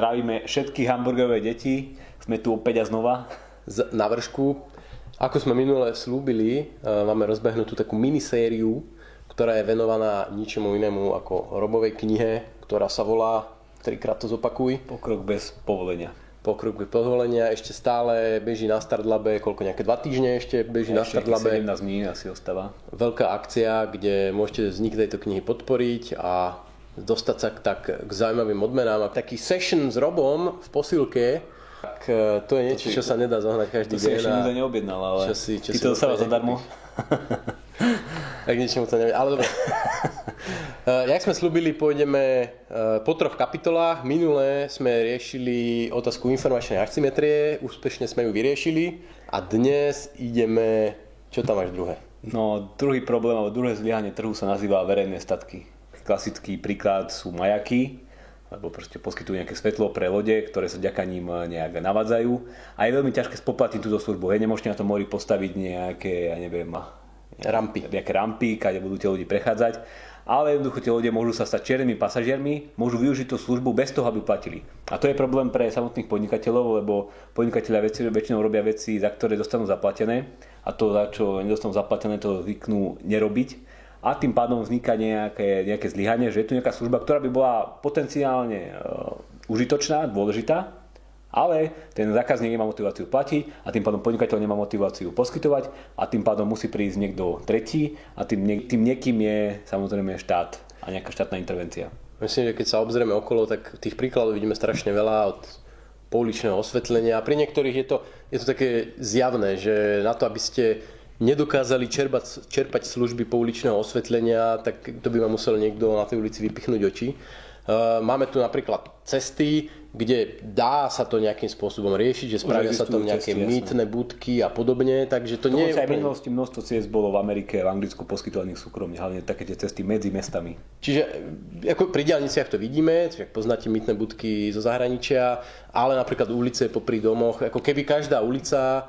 zdravíme všetky hamburgerové deti. Sme tu opäť a znova. Z, na vršku. Ako sme minule slúbili, e, máme rozbehnutú takú minisériu, ktorá je venovaná ničomu inému ako Robovej knihe, ktorá sa volá, trikrát to zopakuj. Pokrok bez povolenia pokrok povolenia ešte stále beží na Startlabe, koľko nejaké dva týždne ešte beží ešte na Startlabe. 17 dní asi ostáva. Veľká akcia, kde môžete vznik tejto knihy podporiť a dostať sa tak k zaujímavým odmenám. A taký session s Robom v posilke, tak e, to je niečo, čo sa nedá zohnať každý deň. To si ešte nikto neobjednal, ale čo si, čo ty to dostáva zadarmo. tak niečomu to neviem. Ale dobre. Uh, jak sme slúbili, pôjdeme uh, po troch kapitolách. Minulé sme riešili otázku informačnej asymetrie, úspešne sme ju vyriešili a dnes ideme... Čo tam máš druhé? No, druhý problém, alebo druhé zlyhanie trhu sa nazýva verejné statky. Klasický príklad sú majaky, lebo proste poskytujú nejaké svetlo pre lode, ktoré sa ďaká ním nejak navádzajú. A je veľmi ťažké spoplatniť túto službu. Hej, nemôžete na tom mori postaviť nejaké, ja neviem, rampy. Nejaké rampy, kde budú tie ľudí prechádzať. Ale jednoducho tie ľudia môžu sa stať čiernymi pasažiermi, môžu využiť tú službu bez toho, aby platili. A to je problém pre samotných podnikateľov, lebo podnikatelia veci, väčšinou robia veci, za ktoré dostanú zaplatené a to, za čo nedostanú zaplatené, to zvyknú nerobiť a tým pádom vzniká nejaké, nejaké zlyhanie, že je tu nejaká služba, ktorá by bola potenciálne uh, užitočná, dôležitá, ale ten zákazník nemá motiváciu platiť a tým pádom podnikateľ nemá motiváciu poskytovať a tým pádom musí prísť niekto tretí a tým, tým niekým je samozrejme štát a nejaká štátna intervencia. Myslím, že keď sa obzrieme okolo, tak tých príkladov vidíme strašne veľa od pouličného osvetlenia. Pri niektorých je to, je to také zjavné, že na to, aby ste nedokázali čerpať, čerpať služby pouličného osvetlenia, tak to by ma musel niekto na tej ulici vypichnúť oči. E, máme tu napríklad cesty, kde dá sa to nejakým spôsobom riešiť, že spravia sa tam nejaké cesty, mýtne budky a podobne, takže to, nie je... aj v minulosti množstvo ciest bolo v Amerike, v Anglicku poskytovaných súkromne, hlavne také tie cesty medzi mestami. Čiže ako pri diálniciach to vidíme, čiže poznáte mýtne budky zo zahraničia, ale napríklad ulice popri domoch, ako keby každá ulica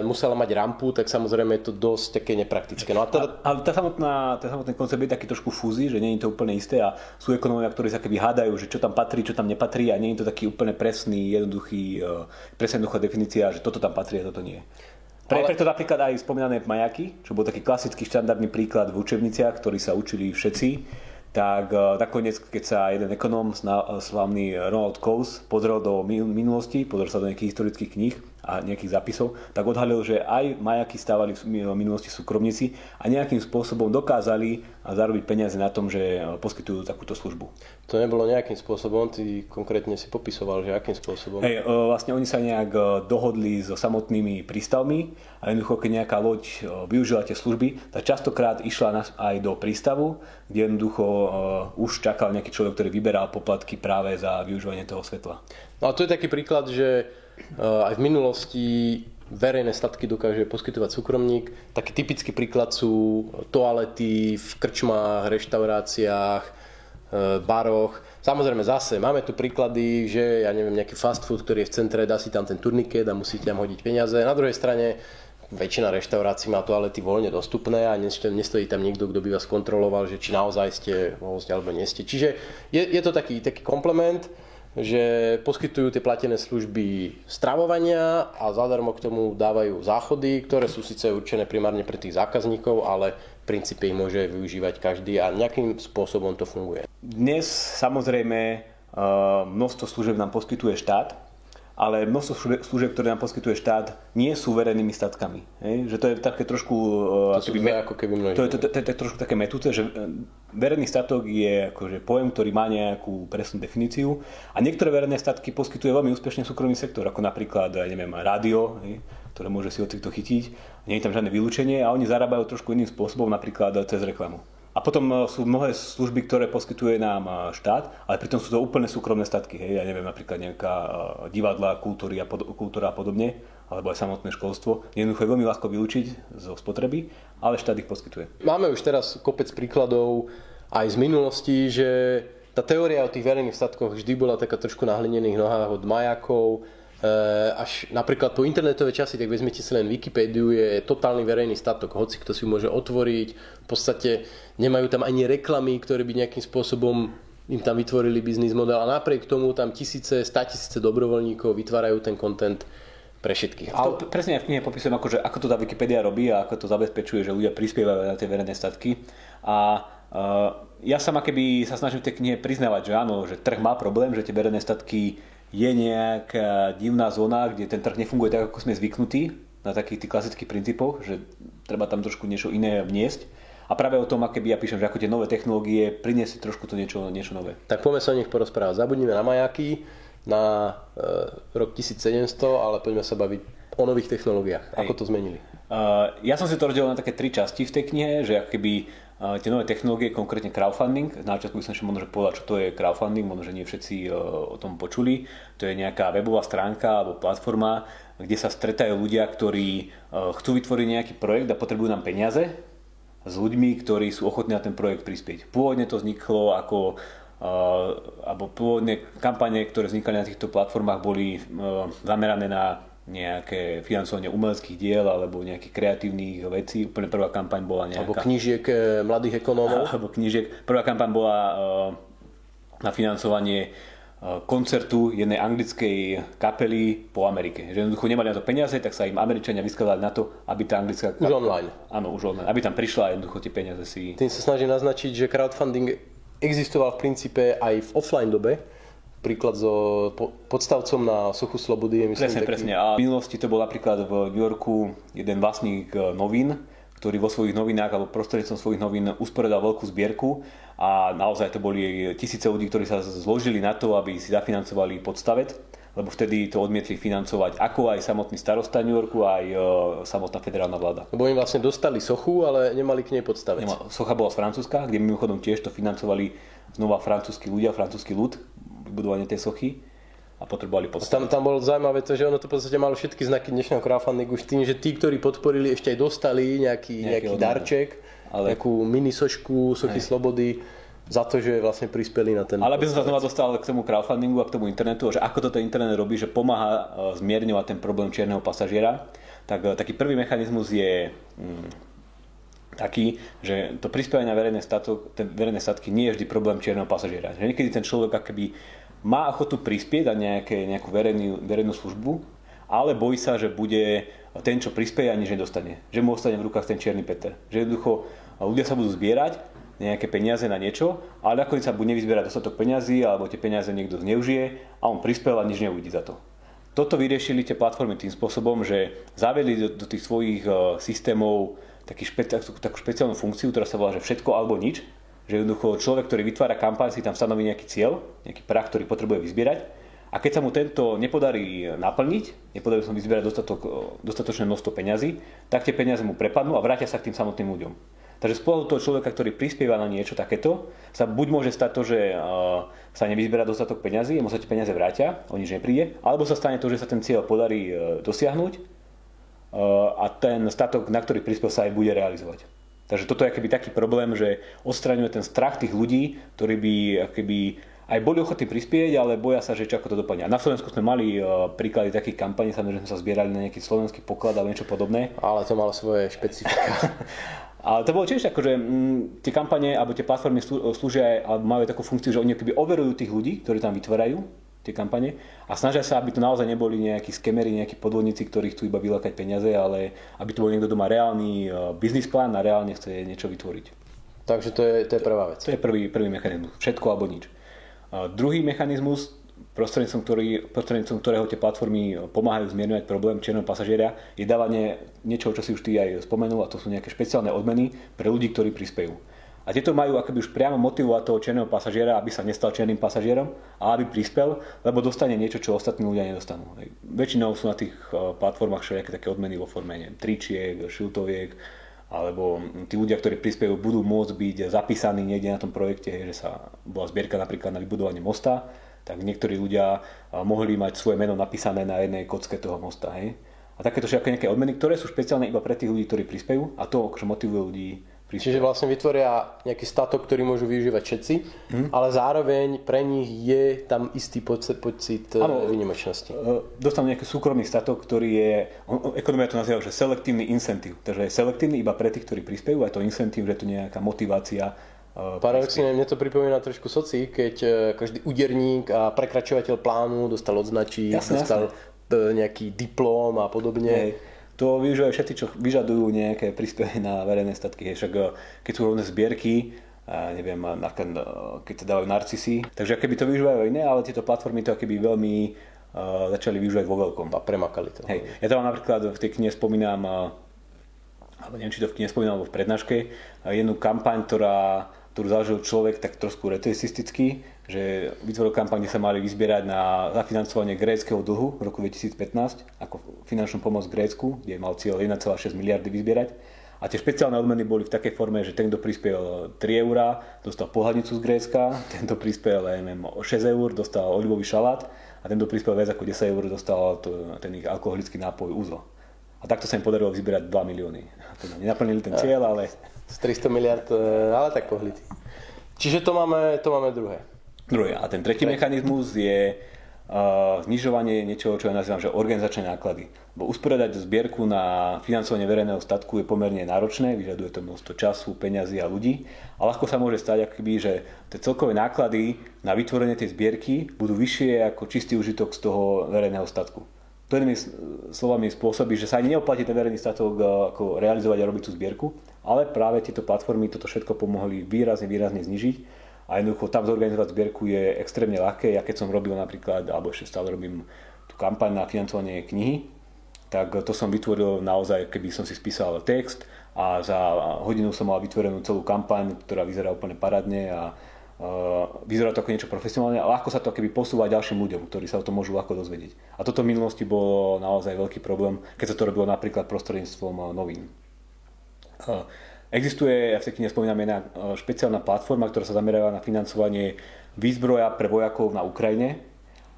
musela mať rampu, tak samozrejme je to dosť také nepraktické. No a teda... Ale tá samotná, ten samotný koncept je taký trošku fúzy, že nie je to úplne isté a sú ekonómovia, ktorí sa keby hádajú, že čo tam patrí, čo tam nepatrí a nie je to taký úplne presný, jednoduchý, e, presná jednoduchá definícia, že toto tam patrí a toto nie. Pre, ale... Preto napríklad aj spomínané majaky, čo bol taký klasický štandardný príklad v učebniciach, ktorý sa učili všetci, tak e, nakoniec, keď sa jeden ekonóm, slavný Ronald Coase, pozrel do minulosti, pozrel sa do nejakých historických kníh a nejakých zapisov, tak odhalil, že aj majaky stávali v minulosti súkromníci a nejakým spôsobom dokázali zarobiť peniaze na tom, že poskytujú takúto službu. To nebolo nejakým spôsobom, ty konkrétne si popisoval, že akým spôsobom? Hej, vlastne oni sa nejak dohodli so samotnými prístavmi a jednoducho, keď nejaká loď využila tie služby, tak častokrát išla aj do prístavu, kde jednoducho už čakal nejaký človek, ktorý vyberal poplatky práve za využívanie toho svetla. No a to je taký príklad, že aj v minulosti verejné statky dokáže poskytovať súkromník. Taký typický príklad sú toalety v krčmách, reštauráciách, e, baroch. Samozrejme zase máme tu príklady, že ja neviem, nejaký fast food, ktorý je v centre, dá si tam ten turniket a musíte tam hodiť peniaze. Na druhej strane väčšina reštaurácií má toalety voľne dostupné a nestojí tam niekto, kto by vás kontroloval, že či naozaj ste host alebo nie ste. Čiže je, je to taký, taký komplement že poskytujú tie platené služby stravovania a zadarmo k tomu dávajú záchody, ktoré sú síce určené primárne pre tých zákazníkov, ale v princípe ich môže využívať každý a nejakým spôsobom to funguje. Dnes samozrejme eh, množstvo služieb nám poskytuje štát, ale množstvo služieb, ktoré nám poskytuje štát, nie sú verejnými statkami. Hej? Že to je také trošku... To sú keby, ako keby množí. To je, to, to, to, to je trošku také metúce, že e, verejný statok je akože pojem, ktorý má nejakú presnú definíciu a niektoré verejné statky poskytuje veľmi úspešne súkromný sektor, ako napríklad, neviem, rádio, hej? ktoré môže si hocikto chytiť, nie je tam žiadne vylúčenie a oni zarábajú trošku iným spôsobom, napríklad cez reklamu. A potom e, sú mnohé služby, ktoré poskytuje nám e, štát, ale pritom sú to úplne súkromné statky. Hej. Ja neviem, napríklad nejaká e, divadla, kultúry a pod, kultúra a podobne, alebo aj samotné školstvo. Jednoducho je veľmi ľahko vylúčiť zo spotreby, ale štát ich poskytuje. Máme už teraz kopec príkladov aj z minulosti, že tá teória o tých verejných statkoch vždy bola taká trošku na hlinených nohách od majakov, Eh, až napríklad po internetové časy, tak vezmete si len Wikipédiu, je totálny verejný statok, hoci kto si môže otvoriť, v podstate nemajú tam ani reklamy, ktoré by nejakým spôsobom im tam vytvorili biznis model a napriek tomu tam tisíce, tisíce dobrovoľníkov vytvárajú ten content pre všetkých. A to presne aj v knihe popisujem, ako, že ako to tá Wikipedia robí a ako to zabezpečuje, že ľudia prispievajú na tie verejné statky. A uh, ja sama keby sa snažím v tej knihe priznávať, že áno, že trh má problém, že tie verejné statky je nejaká divná zóna, kde ten trh nefunguje tak, ako sme zvyknutí na takých tých klasických princípoch, že treba tam trošku niečo iné vniesť. A práve o tom, aké by ja píšem, že ako tie nové technológie priniesli trošku to niečo, niečo nové. Tak poďme sa o nich porozprávať. Zabudnime na majaky, na e, rok 1700, ale poďme sa baviť o nových technológiách. Hej. Ako to zmenili? Uh, ja som si to rozdelil na také tri časti v tej knihe, že uh, tie nové technológie, konkrétne crowdfunding, na začiatku by som ešte možno povedal, čo to je crowdfunding, možno, že nie všetci uh, o tom počuli. To je nejaká webová stránka alebo platforma, kde sa stretajú ľudia, ktorí uh, chcú vytvoriť nejaký projekt a potrebujú nám peniaze s ľuďmi, ktorí sú ochotní na ten projekt prispieť. Pôvodne to vzniklo ako alebo pôvodne kampane, ktoré vznikali na týchto platformách, boli zamerané na nejaké financovanie umeleckých diel alebo nejakých kreatívnych vecí. Úplne prvá kampaň bola nejaká... Alebo knížiek e, mladých ekonómov. Alebo knížiek. Prvá kampaň bola na financovanie koncertu jednej anglickej kapely po Amerike. Že jednoducho nemali na to peniaze, tak sa im Američania vyskladali na to, aby tá anglická kapela... Už online. Áno, už online. Aby tam prišla a jednoducho tie peniaze si... Tým sa snažím naznačiť, že crowdfunding existoval v princípe aj v offline dobe. Príklad so podstavcom na Sochu Slobody je myslím Presne, taký... presne. A v minulosti to bol napríklad v New Yorku jeden vlastník e, novín, ktorý vo svojich novinách alebo prostredníctvom svojich novín usporiadal veľkú zbierku a naozaj to boli tisíce ľudí, ktorí sa zložili na to, aby si zafinancovali podstavet lebo vtedy to odmietli financovať ako aj samotný starosta New Yorku, aj e, samotná federálna vláda. Lebo im vlastne dostali sochu, ale nemali k nej podstaviť. Nema, socha bola z Francúzska, kde mimochodom tiež to financovali znova francúzskí ľudia, francúzsky ľud, vybudovanie tej sochy a potrebovali podstaviť. Tam, tam bolo zaujímavé to, že ono to v podstate malo všetky znaky dnešného crowdfundingu už tým, že tí, ktorí podporili, ešte aj dostali nejaký, nejaký, nejaký darček, ale... nejakú mini sošku, sochy aj. slobody za to, že vlastne prispeli na ten... Ale aby som sa znova dostal k tomu crowdfundingu a k tomu internetu, že ako toto internet robí, že pomáha e, zmierňovať ten problém čierneho pasažiera, tak e, taký prvý mechanizmus je mm, taký, že to prispievanie na verejné, statok, ten verejné statky nie je vždy problém čierneho pasažiera. Že niekedy ten človek akoby má ochotu prispieť a nejaké, nejakú verejnú, verejnú službu, ale bojí sa, že bude ten, čo prispieje a nič nedostane. Že mu ostane v rukách ten čierny Peter. Že jednoducho ľudia sa budú zbierať nejaké peniaze na niečo, ale nakoniec sa bude nevyzbierať dostatok peniazy, alebo tie peniaze niekto zneužije a on prispel a nič neuvidí za to. Toto vyriešili tie platformy tým spôsobom, že zavedli do, do tých svojich uh, systémov taký špe, takú špeciálnu funkciu, ktorá sa volá, že všetko alebo nič. Že jednoducho človek, ktorý vytvára kampaň, si tam stanoví nejaký cieľ, nejaký prach, ktorý potrebuje vyzbierať. A keď sa mu tento nepodarí naplniť, nepodarí sa mu vyzbierať dostatok, dostatočné množstvo peňazí, tak tie peniaze mu prepadnú a vrátia sa k tým samotným ľuďom. Takže z pohľadu toho človeka, ktorý prispieva na niečo takéto, sa buď môže stať to, že sa nevyzberá dostatok peňazí, mu sa tie peniaze vrátia, o nič nepríde, alebo sa stane to, že sa ten cieľ podarí e, dosiahnuť a ten statok, na ktorý prispel, sa aj bude realizovať. Takže toto je akýby taký problém, že odstraňuje ten strach tých ľudí, ktorí by akýby aj boli ochotní prispieť, ale boja sa, že čo ako to dopadne. A na Slovensku sme mali uh, príklady takých kampaní, samozrejme sme sa zbierali na nejaký slovenský poklad alebo niečo podobné. Ale to malo svoje špecifika. Ale to bolo tiež ako, že m, mm, tie kampane alebo tie platformy slúžia alebo majú takú funkciu, že oni keby overujú tých ľudí, ktorí tam vytvárajú tie kampane a snažia sa, aby to naozaj neboli nejakí skemery, nejakí podvodníci, ktorí chcú iba vylákať peniaze, ale aby to bol niekto, kto má reálny uh, biznis plán a reálne chce niečo vytvoriť. Takže to je, to je prvá vec. To je prvý, prvý mechanizmus. Všetko alebo nič. Uh, druhý mechanizmus prostredníctvom, ktorý, prostredníctvom ktorého tie platformy pomáhajú zmierňovať problém čierneho pasažiera, je dávanie niečoho, čo si už ty aj spomenul, a to sú nejaké špeciálne odmeny pre ľudí, ktorí prispejú. A tieto majú akoby už priamo motivovať toho čierneho pasažiera, aby sa nestal čiernym pasažierom a aby prispel, lebo dostane niečo, čo ostatní ľudia nedostanú. Väčšinou sú na tých eh, platformách všelijaké také odmeny vo forme neviem, tričiek, šiltoviek, alebo tí ľudia, ktorí prispievajú, budú môcť byť zapísaní niekde na tom projekte, že sa bola zbierka napríklad na vybudovanie mosta tak niektorí ľudia mohli mať svoje meno napísané na jednej kocke toho mosta. Hej? A takéto všetky nejaké odmeny, ktoré sú špeciálne iba pre tých ľudí, ktorí prispejú a to akože motivuje ľudí Čiže vlastne vytvoria nejaký statok, ktorý môžu využívať všetci, hmm. ale zároveň pre nich je tam istý pocit, pocit ano, výnimočnosti. E, dostanú nejaký súkromný statok, ktorý je, ekonomia to nazýva, že selektívny incentív. Takže je selektívny iba pre tých, ktorí prispejú, a to incentív, že to je nejaká motivácia Paradoxne mne to pripomína trošku soci, keď každý úderník a prekračovateľ plánu dostal odznačí, Jasne, dostal jasne. nejaký diplom a podobne. Hej. To využívajú všetci, čo vyžadujú nejaké príspehy na verejné statky. Však keď sú rovné zbierky, a neviem, keď sa dávajú narcisy. Takže keby to využívajú iné, ale tieto platformy to keby veľmi uh, začali využívať vo veľkom. A premakali to. Hej. Ja tam napríklad v tej knihe spomínam, uh, alebo neviem, či to v knihe spomínam, alebo v prednáške, uh, jednu kampaň, ktorá, ktorú zažil človek tak trošku retresisticky, že vytvoril kampaň, kde sa mali vyzbierať na zafinancovanie gréckého dlhu v roku 2015 ako finančnú pomoc Grécku, kde mal cieľ 1,6 miliardy vyzbierať a tie špeciálne odmeny boli v takej forme, že ten, kto prispel 3 eurá, dostal pohľadnicu z Grécka, ten, kto prispel neviem, 6 eur, dostal olivový šalát a ten, kto prispel viac ako 10 eur, dostal ten ich alkoholický nápoj úzo. A takto sa im podarilo vyzbierať 2 milióny. Teda nenaplnili ten cieľ, ale... Z 300 miliard, e, ale tak pohlity. Čiže to máme, to máme druhé. Druhé. A ten tretí mechanizmus je znižovanie niečoho, čo ja nazývam, že organizačné náklady. Bo usporiadať zbierku na financovanie verejného statku je pomerne náročné, vyžaduje to množstvo času, peňazí a ľudí a ľahko sa môže stať, akýby, že tie celkové náklady na vytvorenie tej zbierky budú vyššie ako čistý užitok z toho verejného statku. To inými slovami spôsobí, že sa ani neoplatí ten verejný statok e, ako realizovať a robiť tú zbierku, ale práve tieto platformy toto všetko pomohli výrazne, výrazne znižiť a jednoducho tam zorganizovať zbierku je extrémne ľahké. Ja keď som robil napríklad, alebo ešte stále robím tú kampaň na financovanie knihy, tak to som vytvoril naozaj, keby som si spísal text a za hodinu som mal vytvorenú celú kampaň, ktorá vyzerá úplne paradne a vyzerá to ako niečo profesionálne a ľahko sa to keby posúva ďalším ľuďom, ktorí sa o tom môžu ľahko dozvedieť. A toto v minulosti bolo naozaj veľký problém, keď sa to robilo napríklad prostredníctvom novín. Uh, Existuje, ja v tej knihe spomínam, jedna špeciálna platforma, ktorá sa zameriava na financovanie výzbroja pre vojakov na Ukrajine.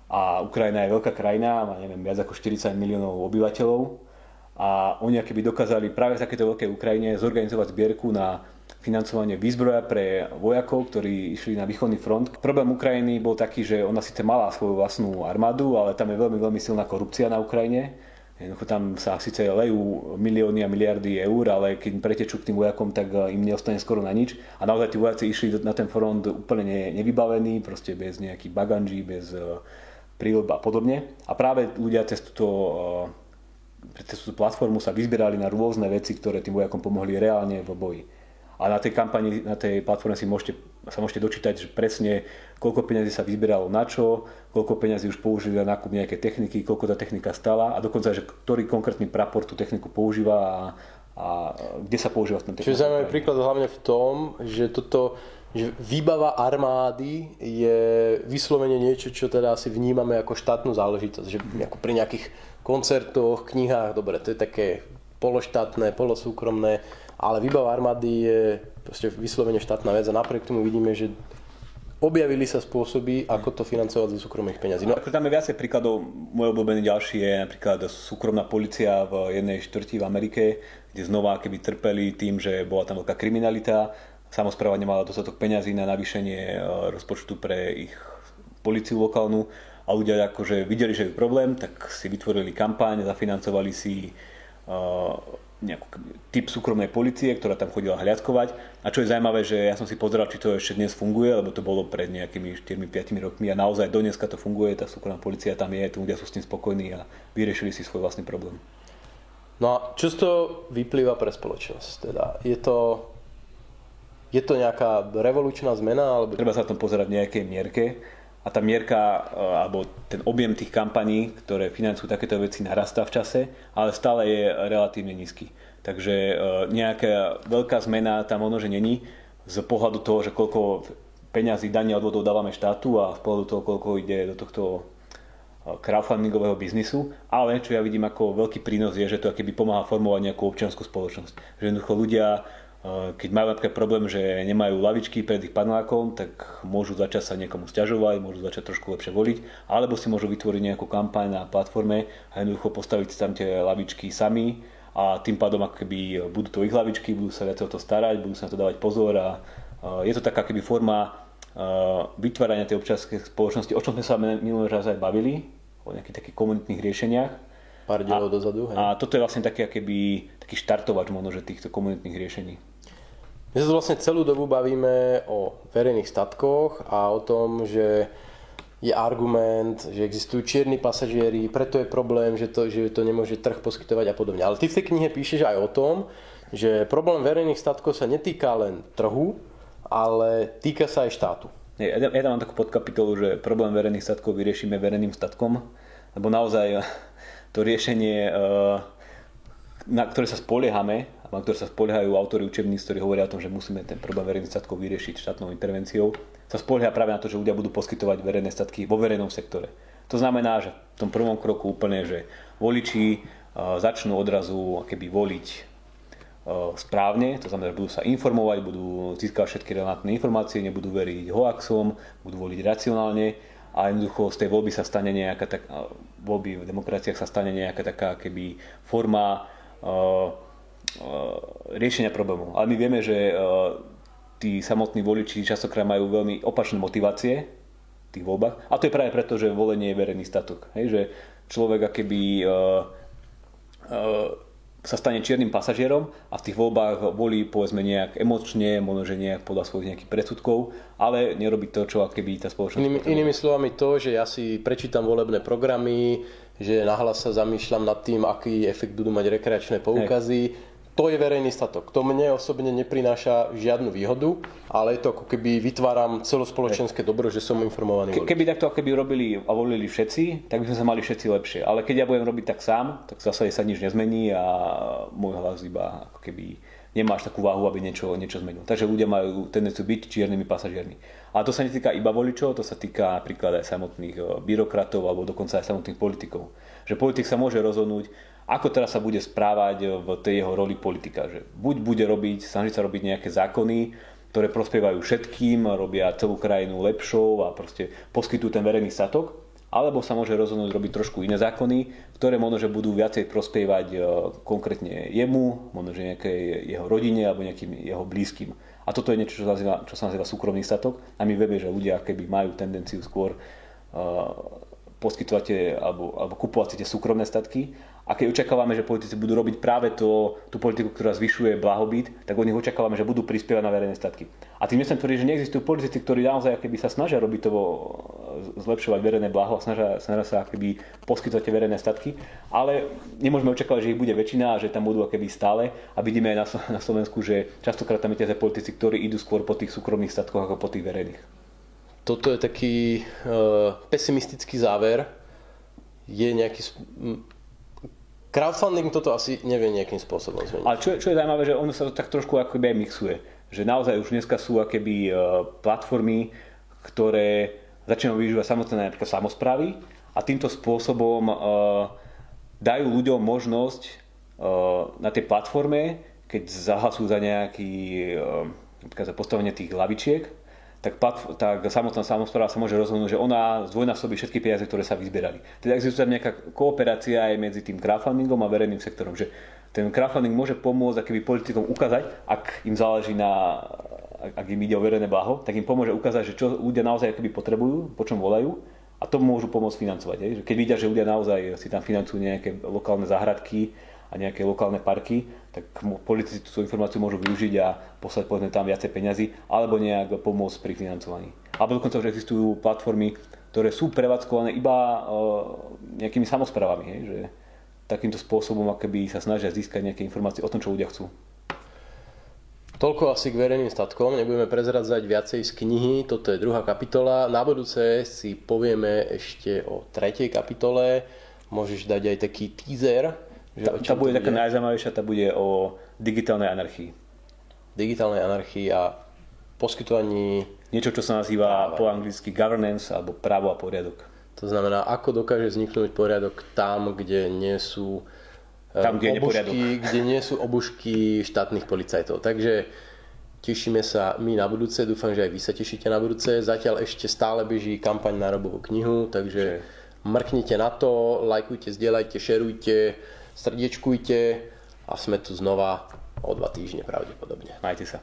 A Ukrajina je veľká krajina, má neviem, viac ako 40 miliónov obyvateľov. A oni keby dokázali práve v takéto veľkej Ukrajine zorganizovať zbierku na financovanie výzbroja pre vojakov, ktorí išli na východný front. Problém Ukrajiny bol taký, že ona síce mala svoju vlastnú armádu, ale tam je veľmi, veľmi silná korupcia na Ukrajine Jednoducho tam sa síce lejú milióny a miliardy eur, ale keď pretečú k tým vojakom, tak eh, im neostane skoro na nič. A naozaj tí vojaci išli na ten front úplne nevybavení, proste bez nejakých baganží, bez eh, prílb a podobne. A práve ľudia cez túto, eh, cez túto platformu sa vyzbierali na rôzne veci, ktoré tým vojakom pomohli reálne v boji. A na tej kampani, na tej platforme si môžete, sa môžete dočítať, že presne koľko peňazí sa vyzbieralo na čo, koľko peňazí už použili na nákup nejaké techniky, koľko tá technika stala a dokonca, že ktorý konkrétny prapor tú techniku používa a, a kde sa používa v tom Čiže zaujímavý príklad hlavne v tom, že toto že výbava armády je vyslovene niečo, čo teda asi vnímame ako štátnu záležitosť. Že ako pri nejakých koncertoch, knihách, dobre, to je také pološtátne, polosúkromné, ale výbava armády je proste vyslovene štátna vec a napriek tomu vidíme, že objavili sa spôsoby, ako to financovať zo súkromných peňazí. No. Ako tam je viacej príkladov, môj obľúbený ďalší je napríklad súkromná policia v jednej štvrti v Amerike, kde znova keby trpeli tým, že bola tam veľká kriminalita, samozpráva nemala dostatok peňazí na navýšenie e, rozpočtu pre ich policiu lokálnu a ľudia akože videli, že je problém, tak si vytvorili kampaň, zafinancovali si uh, nejakú typ súkromnej policie, ktorá tam chodila hľadkovať. A čo je zaujímavé, že ja som si pozeral, či to ešte dnes funguje, lebo to bolo pred nejakými 4-5 rokmi a naozaj do dneska to funguje, tá súkromná policia tam je, tí ľudia sú s tým spokojní a vyriešili si svoj vlastný problém. No a čo z toho vyplýva pre spoločnosť? Teda je to, je to nejaká revolučná zmena? Alebo... Treba sa na tom pozerať v nejakej mierke a tá mierka e, alebo ten objem tých kampaní, ktoré financujú takéto veci, narastá v čase, ale stále je relatívne nízky. Takže e, nejaká veľká zmena tam ono, že není z pohľadu toho, že koľko peňazí dania odvodov dávame štátu a z pohľadu toho, koľko ide do tohto e, crowdfundingového biznisu, ale čo ja vidím ako veľký prínos je, že to keby pomáha formovať nejakú občianskú spoločnosť. Že jednoducho ľudia keď majú napríklad problém, že nemajú lavičky pred ich panelákom, tak môžu začať sa niekomu stiažovať, môžu začať trošku lepšie voliť, alebo si môžu vytvoriť nejakú kampaň na platforme a jednoducho postaviť si tam tie lavičky sami a tým pádom ako keby budú to ich lavičky, budú sa viac o to starať, budú sa na to dávať pozor a je to taká keby forma vytvárania tej občianskej spoločnosti, o čom sme sa minulý raz aj bavili, o nejakých takých komunitných riešeniach. Pár dozadu. Hej. A toto je vlastne taký, keby, taký štartovač možno, že týchto komunitných riešení. My sa vlastne celú dobu bavíme o verejných statkoch a o tom, že je argument, že existujú čierni pasažieri, preto je problém, že to, že to nemôže trh poskytovať a podobne. Ale ty v tej knihe píšeš aj o tom, že problém verejných statkov sa netýka len trhu, ale týka sa aj štátu. Ja, ja tam mám takú podkapitolu, že problém verejných statkov vyriešime verejným statkom, lebo naozaj to riešenie, eh, na ktoré sa spoliehame, na ktoré sa spoliehajú autory učebníc, ktorí hovoria o tom, že musíme ten problém verejných statkov vyriešiť štátnou intervenciou, sa spolieha práve na to, že ľudia budú poskytovať verejné statky vo verejnom sektore. To znamená, že v tom prvom kroku úplne, že voliči začnú odrazu keby voliť správne, to znamená, že budú sa informovať, budú získať všetky relevantné informácie, nebudú veriť hoaxom, budú voliť racionálne a jednoducho z tej voľby sa stane nejaká tak, voľby v demokraciách sa stane nejaká taká keby forma riešenia problému. Ale my vieme, že tí samotní voliči častokrát majú veľmi opačné motivácie v tých voľbách. A to je práve preto, že volenie je verejný statok. Hej, že človek akéby uh, uh, sa stane čiernym pasažierom a v tých voľbách volí povedzme nejak emočne, možno že nejak podľa svojich nejakých predsudkov, ale nerobí to, čo keby tá spoločnosť... Inými, inými slovami to, že ja si prečítam volebné programy, že nahlas sa zamýšľam nad tým, aký efekt budú mať rekreačné poukazy, Hej to je verejný statok. To mne osobne neprináša žiadnu výhodu, ale je to ako keby vytváram celospoločenské dobro, že som informovaný. Ke, keby takto keby robili a volili všetci, tak by sme sa mali všetci lepšie. Ale keď ja budem robiť tak sám, tak zase sa nič nezmení a môj hlas iba ako keby nemáš takú váhu, aby niečo, niečo zmenil. Takže ľudia majú tendenciu byť čiernymi pasažiermi. A to sa netýka iba voličov, to sa týka napríklad aj samotných eh, byrokratov alebo dokonca aj samotných politikov. Že politik sa môže rozhodnúť, ako teraz sa bude správať v tej jeho roli politika. Že buď bude robiť, snažiť sa robiť nejaké zákony, ktoré prospievajú všetkým, robia celú krajinu lepšou a proste poskytujú ten verejný statok, alebo sa môže rozhodnúť robiť trošku iné zákony, ktoré možno, že budú viacej prospievať e, konkrétne jemu, možno, že nejakej jeho rodine alebo nejakým jeho blízkym. A toto je niečo, čo sa nazýva, čo sa nazýva súkromný statok a my vieme, že ľudia keby majú tendenciu skôr uh, poskytovať alebo, alebo kupovať tie súkromné statky a keď očakávame, že politici budú robiť práve to, tú politiku, ktorá zvyšuje blahobyt, tak od nich očakávame, že budú prispievať na verejné statky. A tým nechcem tvrdiť, že neexistujú politici, ktorí naozaj keby sa snažia robiť to, zlepšovať verejné blaho a snažia, snažia sa keby poskytovať tie verejné statky, ale nemôžeme očakávať, že ich bude väčšina a že tam budú keby stále. A vidíme aj na, Slovensku, že častokrát tam je politici, ktorí idú skôr po tých súkromných statkoch ako po tých verejných. Toto je taký uh, pesimistický záver. Je nejaký Crowdfunding toto asi nevie nejakým spôsobom zmeniť. Ale čo, čo je zaujímavé, že ono sa to tak trošku akoby aj mixuje. Že naozaj už dneska sú akéby uh, platformy, ktoré začínajú využívať samotné napríklad samozprávy a týmto spôsobom uh, dajú ľuďom možnosť uh, na tej platforme, keď zahlasujú za nejaký napríklad za postavenie tých lavičiek, tak, tak samotná samozpráva sa môže rozhodnúť, že ona zdvojnásobí všetky peniaze, ktoré sa vyzbierali. Teda existuje tam nejaká kooperácia aj medzi tým crowdfundingom a verejným sektorom, že ten crowdfunding môže pomôcť akýby politikom ukázať, ak im záleží na, ak im ide o verejné blaho, tak im pomôže ukázať, že čo ľudia naozaj akýby potrebujú, po čom volajú a to môžu pomôcť financovať. Je? Keď vidia, že ľudia naozaj si tam financujú nejaké lokálne záhradky, a nejaké lokálne parky, tak politici tú informáciu môžu využiť a poslať povedzme tam viacej peňazí alebo nejak pomôcť pri financovaní. Alebo dokonca už existujú platformy, ktoré sú prevádzkované iba uh, nejakými samozprávami, hej, že takýmto spôsobom akoby sa snažia získať nejaké informácie o tom, čo ľudia chcú. Toľko asi k verejným statkom, nebudeme prezradzať viacej z knihy, toto je druhá kapitola. Na budúce si povieme ešte o tretej kapitole, môžeš dať aj taký teaser, že tá, tá bude taká najzaujímavejšia, tá bude o digitálnej anarchii. Digitálnej anarchii a poskytovaní... Niečo, čo sa nazýva práva. po anglicky governance alebo právo a poriadok. To znamená, ako dokáže vzniknúť poriadok tam, kde nie sú eh, tam, kde obušky, kde nie sú obušky štátnych policajtov. Takže tešíme sa my na budúce, dúfam, že aj vy sa tešíte na budúce. Zatiaľ ešte stále beží kampaň na robovú knihu, takže mrknite na to, lajkujte, zdieľajte, šerujte srdiečkujte a sme tu znova o dva týždne pravdepodobne. Majte sa.